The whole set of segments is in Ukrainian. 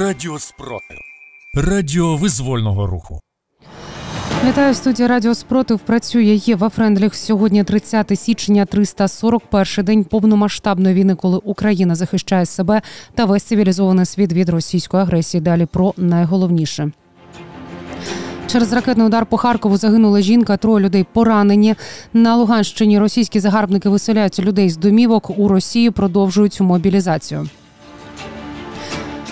Радіо Спротив. Радіо визвольного руху. Вітаю студія Радіо Спротив. Працює Єва Френдліх. Сьогодні 30 січня, 341 день повномасштабної війни, коли Україна захищає себе та весь цивілізований світ від російської агресії. Далі про найголовніше. Через ракетний удар по Харкову загинула жінка, троє людей поранені. На Луганщині російські загарбники виселяють людей з домівок. У Росії продовжують мобілізацію.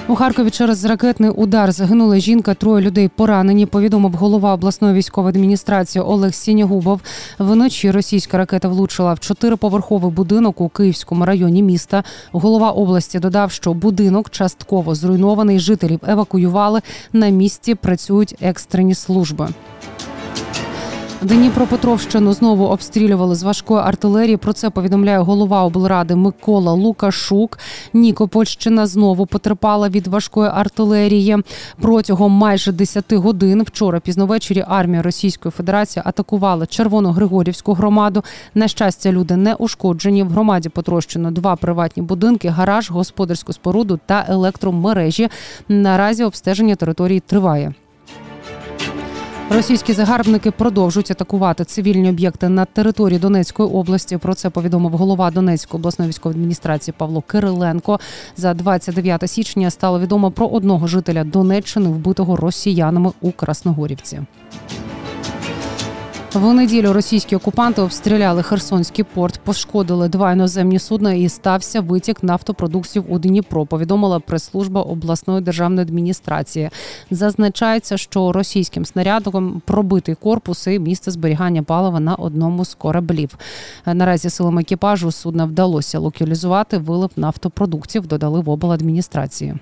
У Харкові через ракетний удар загинула жінка, троє людей поранені. Повідомив голова обласної військової адміністрації Олег Сінягубов. Вночі російська ракета влучила в чотириповерховий будинок у Київському районі міста. Голова області додав, що будинок частково зруйнований. Жителів евакуювали. На місці працюють екстрені служби. Дніпропетровщину знову обстрілювали з важкої артилерії. Про це повідомляє голова облради Микола Лукашук. Нікопольщина знову потерпала від важкої артилерії. Протягом майже 10 годин вчора пізно ввечері армія Російської Федерації атакувала Червоно-Григорівську громаду. На щастя, люди не ушкоджені. В громаді потрощено два приватні будинки, гараж, господарську споруду та електромережі. Наразі обстеження території триває. Російські загарбники продовжують атакувати цивільні об'єкти на території Донецької області. Про це повідомив голова Донецької обласної військової адміністрації Павло Кириленко. За 29 січня стало відомо про одного жителя Донеччини, вбитого росіянами у Красногорівці. В неділю російські окупанти обстріляли Херсонський порт, пошкодили два іноземні судна і стався витік нафтопродуктів у Дніпро. Повідомила прес-служба обласної державної адміністрації. Зазначається, що російським снарядом пробитий корпус і місце зберігання палива на одному з кораблів. Наразі силами екіпажу судна вдалося локалізувати вилив нафтопродуктів. Додали в обладміністрації.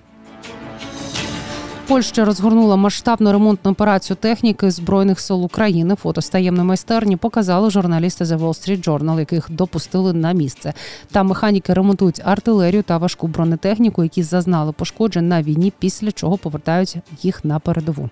Польща розгорнула масштабну ремонтну операцію техніки збройних сил України. Фото з таємної майстерні показали журналісти The Wall Street Journal, яких допустили на місце. Там механіки ремонтують артилерію та важку бронетехніку, які зазнали пошкоджень на війні, після чого повертають їх на передову.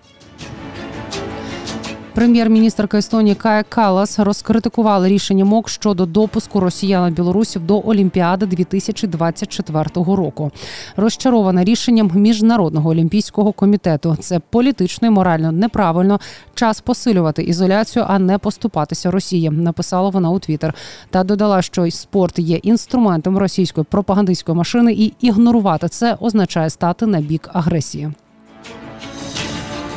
Прем'єр-міністрка Естонії Кая Калас розкритикувала рішення МОК щодо допуску росіян білорусів до Олімпіади 2024 року. Розчарована рішенням міжнародного олімпійського комітету. Це політично і морально неправильно. Час посилювати ізоляцію, а не поступатися Росії. Написала вона у Твіттер. та додала, що спорт є інструментом російської пропагандистської машини, і ігнорувати це означає стати на бік агресії.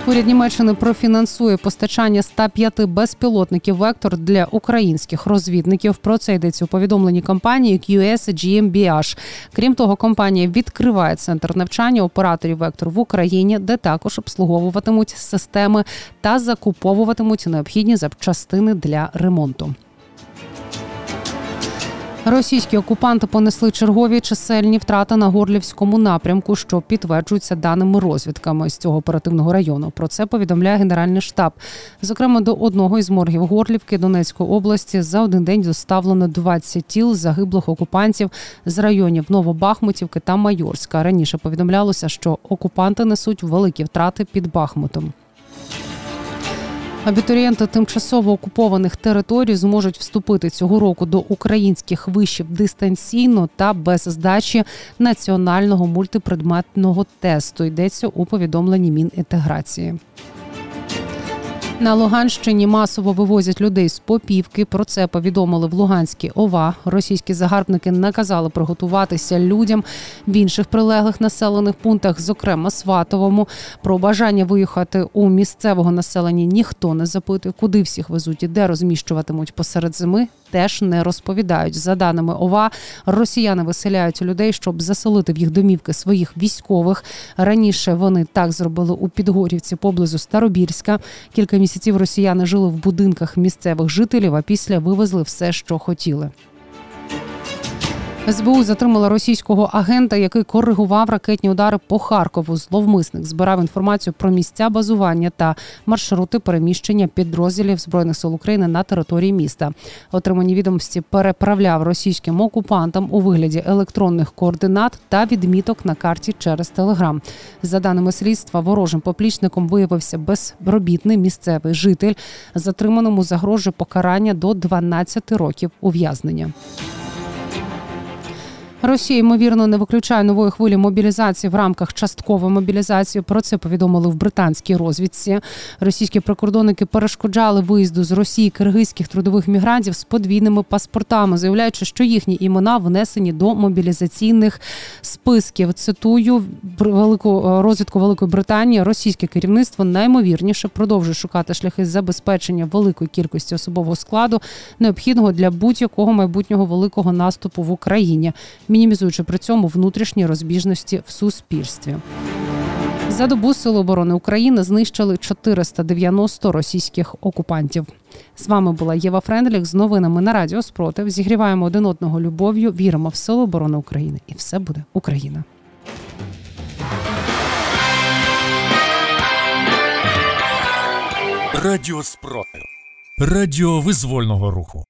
Уряд Німеччини профінансує постачання 105 безпілотників вектор для українських розвідників. Про це йдеться у повідомленні компанії QS GmbH. Крім того, компанія відкриває центр навчання операторів вектор в Україні, де також обслуговуватимуть системи та закуповуватимуть необхідні запчастини для ремонту. Російські окупанти понесли чергові чисельні втрати на горлівському напрямку, що підтверджуються даними розвідками з цього оперативного району. Про це повідомляє Генеральний штаб. Зокрема, до одного із моргів Горлівки Донецької області за один день доставлено 20 тіл загиблих окупантів з районів Новобахмутівки та Майорська. Раніше повідомлялося, що окупанти несуть великі втрати під Бахмутом. Абітурієнти тимчасово окупованих територій зможуть вступити цього року до українських вишів дистанційно та без здачі національного мультипредметного тесту. Йдеться у повідомленні Мінінтеграції. На Луганщині масово вивозять людей з попівки. Про це повідомили в Луганській ОВА. Російські загарбники наказали приготуватися людям в інших прилеглих населених пунктах, зокрема Сватовому. Про бажання виїхати у місцевого населення ніхто не запитує, куди всіх везуть і де розміщуватимуть посеред зими теж не розповідають. За даними ОВА, росіяни виселяють людей, щоб заселити в їх домівки своїх військових. Раніше вони так зробили у Підгорівці поблизу Старобірська. Кілька місяців росіяни жили в будинках місцевих жителів, а після вивезли все, що хотіли. СБУ затримала російського агента, який коригував ракетні удари по Харкову. Зловмисник збирав інформацію про місця базування та маршрути переміщення підрозділів збройних сил України на території міста. Отримані відомості переправляв російським окупантам у вигляді електронних координат та відміток на карті через телеграм. За даними слідства, ворожим поплічником виявився безробітний місцевий житель. Затриманому загрожує покарання до 12 років ув'язнення. Росія ймовірно не виключає нової хвилі мобілізації в рамках часткової мобілізації. Про це повідомили в британській розвідці. Російські прикордонники перешкоджали виїзду з Росії киргизьких трудових мігрантів з подвійними паспортами, заявляючи, що їхні імена внесені до мобілізаційних списків. Цитую велику е, розвідку Великої Британії. Російське керівництво наймовірніше продовжує шукати шляхи забезпечення великої кількості особового складу, необхідного для будь-якого майбутнього великого наступу в Україні, мінімізуючи при цьому внутрішні розбіжності в суспільстві. За добу Сили оборони України знищили 490 російських окупантів. З вами була Єва Френдліх з новинами на Радіо Спротив. Зігріваємо один одного любов'ю, віримо в Сили оборони України, і все буде Україна. Радіо спротив. Радіо визвольного руху.